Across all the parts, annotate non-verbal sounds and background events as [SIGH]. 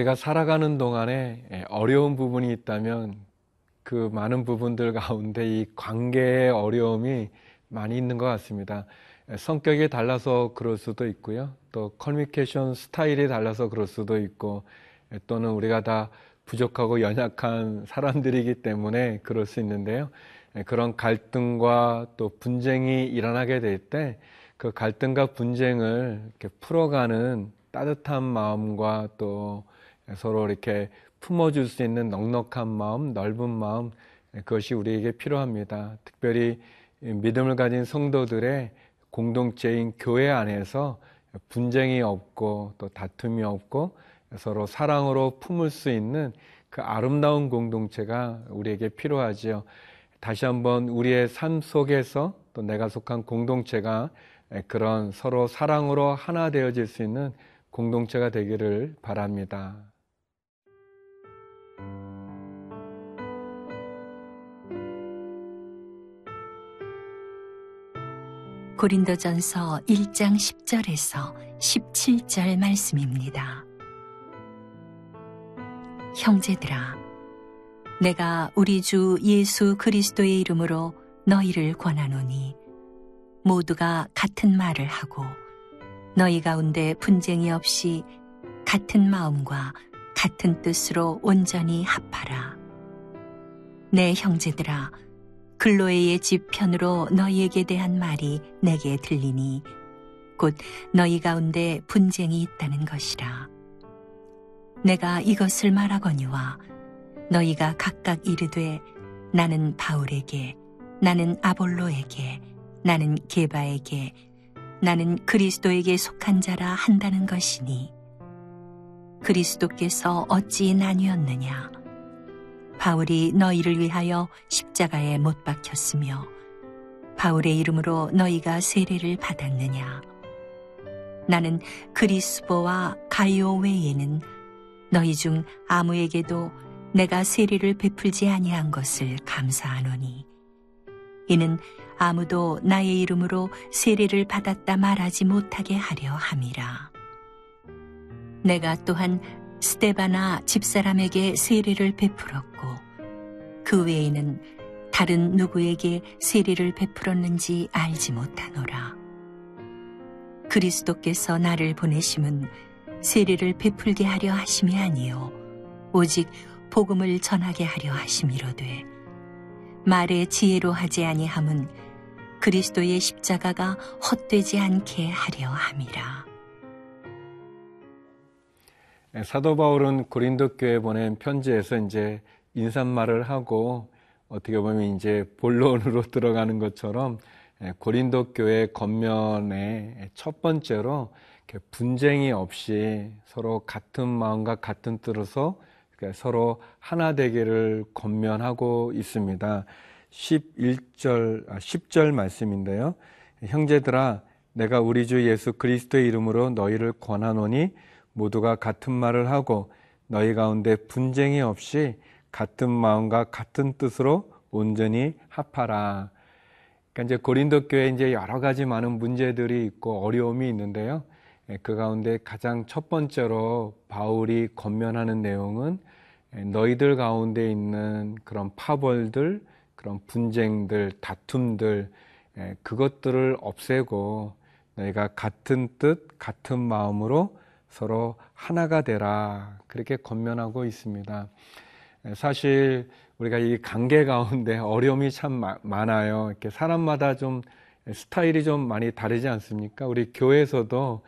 우리가 살아가는 동안에 어려운 부분이 있다면 그 많은 부분들 가운데 이 관계의 어려움이 많이 있는 것 같습니다. 성격이 달라서 그럴 수도 있고요. 또 커뮤니케이션 스타일이 달라서 그럴 수도 있고 또는 우리가 다 부족하고 연약한 사람들이기 때문에 그럴 수 있는데요. 그런 갈등과 또 분쟁이 일어나게 될 때 그 갈등과 분쟁을 이렇게 풀어가는 따뜻한 마음과 또 서로 이렇게 품어줄 수 있는 넉넉한 마음, 넓은 마음, 그것이 우리에게 필요합니다. 특별히 믿음을 가진 성도들의 공동체인 교회 안에서 분쟁이 없고 또 다툼이 없고 서로 사랑으로 품을 수 있는 그 아름다운 공동체가 우리에게 필요하지요. 다시 한번 우리의 삶 속에서 또 내가 속한 공동체가 그런 서로 사랑으로 하나 되어질 수 있는 공동체가 되기를 바랍니다. 고린도전서 1장 10절에서 17절 말씀입니다. 형제들아, 내가 우리 주 예수 그리스도의 이름으로 너희를 권하노니 모두가 같은 말을 하고 너희 가운데 분쟁이 없이 같은 마음과 같은 뜻으로 온전히 합하라. 내 형제들아, 글로에의 집 편으로 너희에게 대한 말이 내게 들리니 곧 너희 가운데 분쟁이 있다는 것이라. 내가 이것을 말하거니와 너희가 각각 이르되 나는 바울에게 나는 아볼로에게 나는 게바에게 나는 그리스도에게 속한 자라 한다는 것이니 그리스도께서 어찌 나뉘었느냐 바울이 너희를 위하여 십자가에 못 박혔으며 바울의 이름으로 너희가 세례를 받았느냐 나는 그리스보와 가이오 외에는 너희 중 아무에게도 내가 세례를 베풀지 아니한 것을 감사하노니 이는 아무도 나의 이름으로 세례를 받았다 말하지 못하게 하려 함이라. 내가 또한 스테바나 집사람에게 세례를 베풀었고 그 외에는 다른 누구에게 세례를 베풀었는지 알지 못하노라. 그리스도께서 나를 보내심은 세례를 베풀게 하려 하심이 아니요 오직 복음을 전하게 하려 하심이로되 말의 지혜로 하지 아니함은 그리스도의 십자가가 헛되지 않게 하려 함이라. 네, 사도 바울은 고린도 교회 보낸 편지에서 이제 인사말을 하고 어떻게 보면 이제 본론으로 [LAUGHS] 들어가는 것처럼 네, 고린도 교회 겉면에 첫 번째로 분쟁이 없이 서로 같은 마음과 같은 뜻으로 서로 하나 되기를 권면하고 있습니다. 11절, 10절 아, 말씀인데요. 형제들아, 내가 우리 주 예수 그리스도의 이름으로 너희를 권하노니 모두가 같은 말을 하고 너희 가운데 분쟁이 없이 같은 마음과 같은 뜻으로 온전히 합하라. 그러니까 이제 고린도 교회 이제 여러 가지 많은 문제들이 있고 어려움이 있는데요. 예, 그 가운데 가장 첫 번째로 바울이 권면하는 내용은 예, 너희들 가운데 있는 그런 파벌들, 그런 분쟁들, 다툼들, 예, 그것들을 없애고 너희가 같은 뜻, 같은 마음으로 서로 하나가 되라. 그렇게 권면하고 있습니다. 사실 우리가 이 관계 가운데 어려움이 참 많아요. 이렇게 사람마다 좀 스타일이 좀 많이 다르지 않습니까? 우리 교회에서도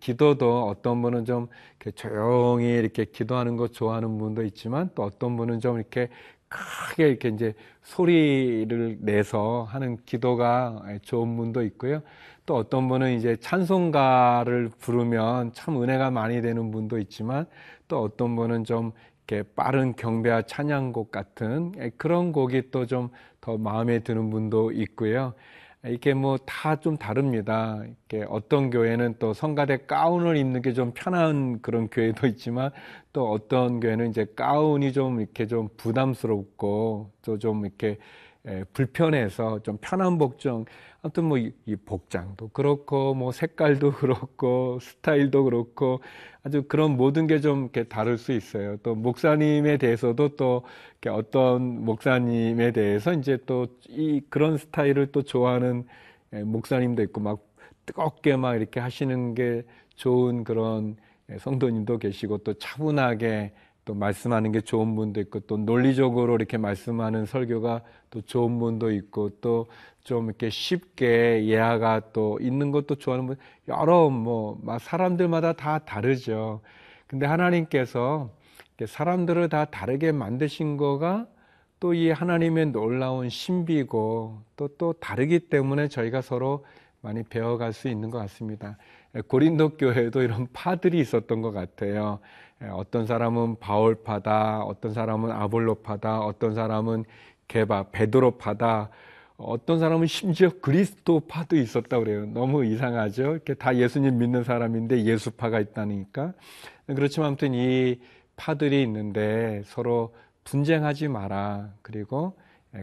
기도도 어떤 분은 좀 조용히 이렇게 기도하는 거 좋아하는 분도 있지만 또 어떤 분은 좀 이렇게 크게 이렇게 이제 소리를 내서 하는 기도가 좋은 분도 있고요. 또 어떤 분은 이제 찬송가를 부르면 참 은혜가 많이 되는 분도 있지만 또 어떤 분은 좀 이렇게 빠른 경배와 찬양곡 같은 그런 곡이 또 좀 더 마음에 드는 분도 있고요. 이게 뭐 다 좀 다릅니다. 이렇게 어떤 교회는 또 성가대 가운을 입는 게 좀 편한 그런 교회도 있지만 또 어떤 교회는 이제 가운이 좀 이렇게 좀 부담스럽고 또 좀 이렇게 에, 불편해서 좀 편한 복장, 아무튼 뭐 이 복장도 그렇고 뭐 색깔도 [LAUGHS] 그렇고 스타일도 그렇고 아주 그런 모든 게 좀 이렇게 다를 수 있어요. 또 목사님에 대해서도 또 어떤 목사님에 대해서 이제 또 이 그런 스타일을 또 좋아하는 목사님도 있고 막 뜨겁게 막 이렇게 하시는 게 좋은 그런 성도님도 계시고 또 차분하게 또 말씀하는 게 좋은 분도 있고 또 논리적으로 이렇게 말씀하는 설교가 또 좋은 분도 있고 또 좀 이렇게 쉽게 예화가 또 있는 것도 좋아하는 분 여러 뭐 사람들마다 다 다르죠. 근데 하나님께서 사람들을 다 다르게 만드신 거가 또 이 하나님의 놀라운 신비고 또또 다르기 때문에 저희가 서로 많이 배워갈 수 있는 것 같습니다. 고린도 교회도 이런 파들이 있었던 것 같아요. 어떤 사람은 바울파다, 어떤 사람은 아볼로파다, 어떤 사람은 개바, 베드로파다, 어떤 사람은 심지어 그리스도파도 있었다 그래요. 너무 이상하죠. 이렇게 다 예수님 믿는 사람인데 예수파가 있다니까. 그렇지만 아무튼 이 파들이 있는데 서로 분쟁하지 마라. 그리고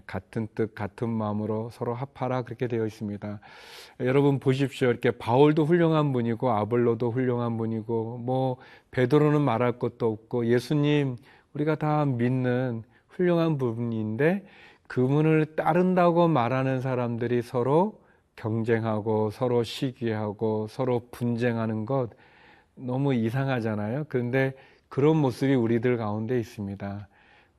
같은 뜻, 같은 마음으로 서로 합하라 그렇게 되어 있습니다. 여러분 보십시오. 이렇게 바울도 훌륭한 분이고 아볼로도 훌륭한 분이고 뭐 베드로는 말할 것도 없고 예수님 우리가 다 믿는 훌륭한 분인데 그분을 따른다고 말하는 사람들이 서로 경쟁하고 서로 시기하고 서로 분쟁하는 것 너무 이상하잖아요. 그런데 그런 모습이 우리들 가운데 있습니다.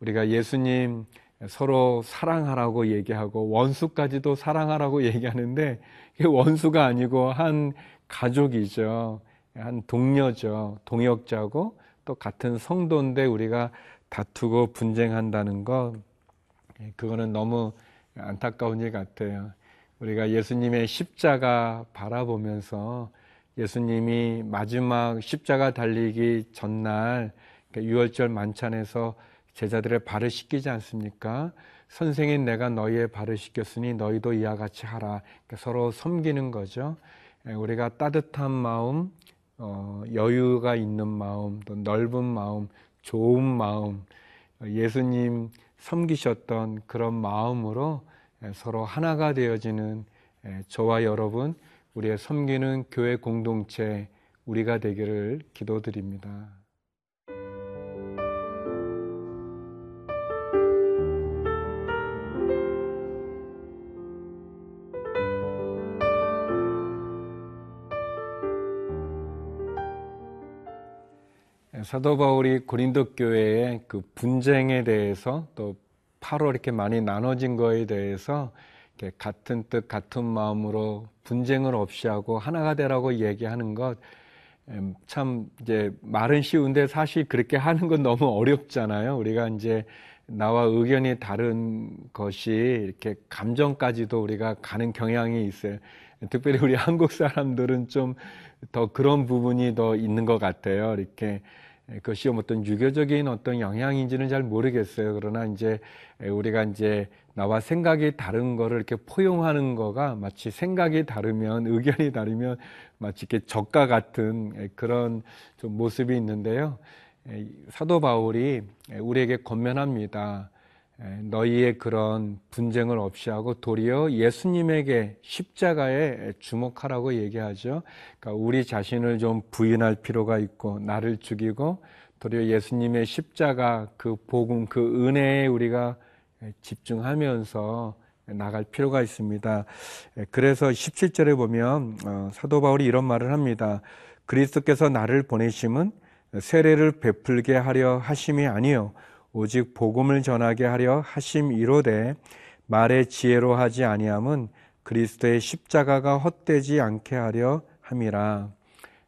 우리가 예수님 서로 사랑하라고 얘기하고 원수까지도 사랑하라고 [LAUGHS] 얘기하는데 원수가 아니고 한 가족이죠. 한 동료죠. 동역자고 또 같은 성도인데 우리가 다투고 분쟁한다는 것 예, 그거는 너무 안타까운 일 같아요. 우리가 예수님의 십자가 바라보면서 예수님이 마지막 십자가 달리기 전날 그러니까 유월절 만찬에서 제자들의 발을 씻기지 않습니까? 선생인 내가 너희의 발을 씻겼으니 너희도 이와 같이 하라. 그러니까 서로 섬기는 거죠. 예, 우리가 따뜻한 마음, 어, 여유가 있는 마음, 또 넓은 마음, 좋은 마음, 예수님 섬기셨던 그런 마음으로 예, 서로 하나가 되어지는 예, 저와 여러분, 우리의 섬기는 교회 공동체 우리가 되기를 기도드립니다. 사도 바울이 고린도 교회의 그 분쟁에 대해서 또 파로 이렇게 많이 나눠진 거에 대해서 같은 뜻 같은 마음으로 분쟁을 없이 하고 하나가 되라고 얘기하는 것 참 이제 말은 쉬운데 사실 그렇게 하는 건 너무 어렵잖아요. 우리가 이제 나와 의견이 다른 것이 이렇게 감정까지도 우리가 가는 경향이 있어요. 특별히 우리 [LAUGHS] 한국 사람들은 좀 더 그런 부분이 더 있는 것 같아요. 이렇게 그것이 어떤 유교적인 어떤 영향인지는 잘 모르겠어요. 그러나 이제 우리가 이제 나와 생각이 다른 거를 이렇게 포용하는 거가 마치 생각이 다르면 의견이 다르면 마치 이렇게 적과 같은 그런 좀 모습이 있는데요. 사도 바울이 우리에게 권면합니다. 너희의 그런 분쟁을 없이 하고 도리어 예수님에게 십자가에 주목하라고 얘기하죠. 그러니까 우리 자신을 좀 부인할 필요가 있고 나를 죽이고 도리어 예수님의 십자가 그 복음 그 은혜에 우리가 집중하면서 나갈 필요가 있습니다. 그래서 17절에 보면 어, 사도 바울이 이런 말을 합니다. 그리스도께서 나를 보내심은 세례를 베풀게 하려 하심이 아니요 오직 복음을 전하게 하려 하심 이로되 말의 지혜로 하지 아니함은 그리스도의 십자가가 헛되지 않게 하려 함이라.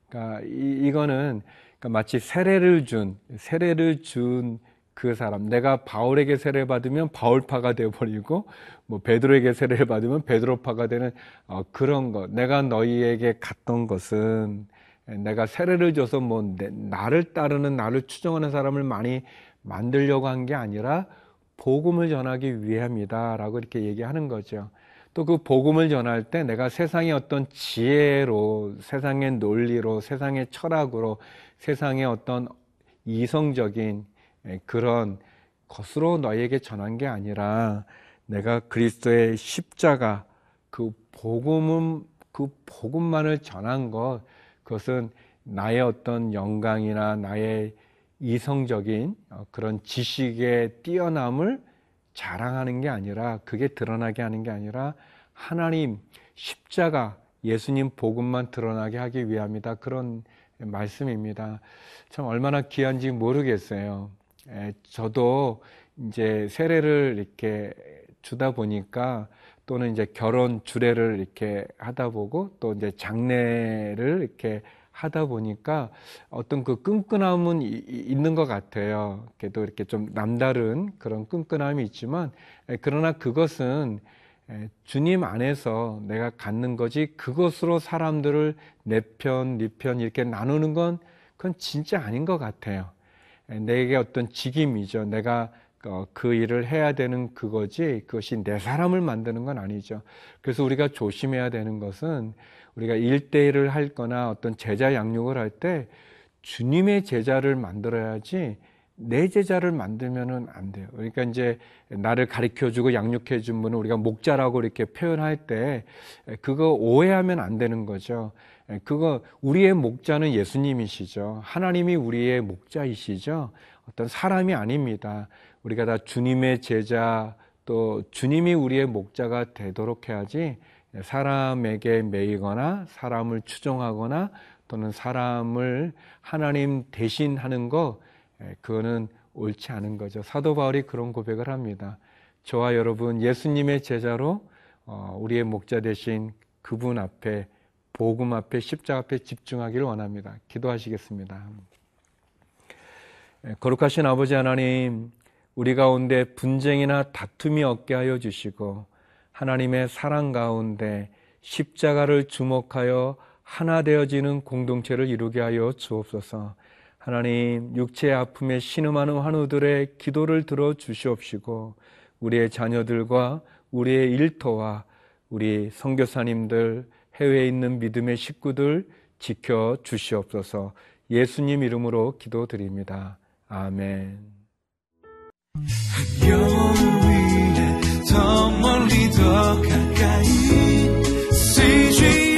그러니까 이, 이거는 그러니까 마치 세례를 준 세례를 준 그 사람 내가 바울에게 세례 받으면 바울파가 되어 버리고 뭐 베드로에게 세례를 받으면 베드로파가 되는 어, 그런 것 내가 너희에게 갔던 것은 내가 세례를 줘서 뭐 내, 나를 따르는 나를 추종하는 사람을 많이 만들려고 한 게 아니라 복음을 전하기 위함이다라고 이렇게 얘기하는 거죠. 또 그 복음을 전할 때 내가 세상의 어떤 지혜로, 세상의 논리로, 세상의 철학으로, 세상의 어떤 이성적인 그런 것으로 너에게 전한 게 아니라 내가 그리스도의 십자가 그 복음은 그 복음만을 전한 것 그것은 나의 어떤 영광이나 나의 이성적인 어, 그런 지식의 뛰어남을 자랑하는 게 아니라 그게 드러나게 하는 게 아니라 하나님 십자가 예수님 복음만 드러나게 하기 위함이다 그런 말씀입니다. 참 얼마나 귀한지 모르겠어요. 에, 저도 이제 세례를 이렇게 주다 보니까 또는 이제 결혼 주례를 이렇게 하다 보고 또 이제 장례를 이렇게 하다 보니까 어떤 그 끈끈함은 있는 것 같아요. 그래도 이렇게 좀 남다른 그런 끈끈함이 있지만 에, 그러나 그것은 에, 주님 안에서 내가 갖는 거지 그것으로 사람들을 내 편, 네편 이렇게 나누는 건 그건 진짜 아닌 것 같아요. 에, 내게 어떤 직임이죠. 내가 어, 그 일을 해야 되는 그거지 그것이 내 사람을 만드는 건 아니죠. 그래서 우리가 조심해야 되는 것은 우리가 일대일을 할 거나 어떤 제자 양육을 할 때 주님의 제자를 만들어야지 내 제자를 만들면은 안 돼요. 그러니까 이제 나를 가르쳐 주고 양육해 준 분은 우리가 목자라고 이렇게 표현할 때 그거 오해하면 안 되는 거죠. 그거 우리의 목자는 예수님이시죠. 하나님이 우리의 목자이시죠. 어떤 사람이 아닙니다. 우리가 다 주님의 제자 또 주님이 우리의 목자가 되도록 해야지 사람에게 매이거나 사람을 추종하거나 또는 사람을 하나님 대신 하는 거 에, 그거는 옳지 않은 거죠. 사도 바울이 그런 고백을 합니다. 저와 여러분 예수님의 제자로 어, 우리의 목자 대신 그분 앞에 복음 앞에 십자가 앞에 집중하기를 원합니다. 기도하시겠습니다. 에, 거룩하신 아버지 하나님, 우리 가운데 분쟁이나 다툼이 없게 하여 주시고 하나님의 사랑 가운데 십자가를 주목하여 하나 되어지는 공동체를 이루게 하여 주옵소서. 하나님 육체의 아픔에 신음하는 환우들의 기도를 들어 주시옵시고 우리의 자녀들과 우리의 일터와 우리 선교사님들 해외에 있는 믿음의 식구들 지켜 주시옵소서. 예수님 이름으로 기도드립니다. 아멘. 더 멀리 더 가까이. CG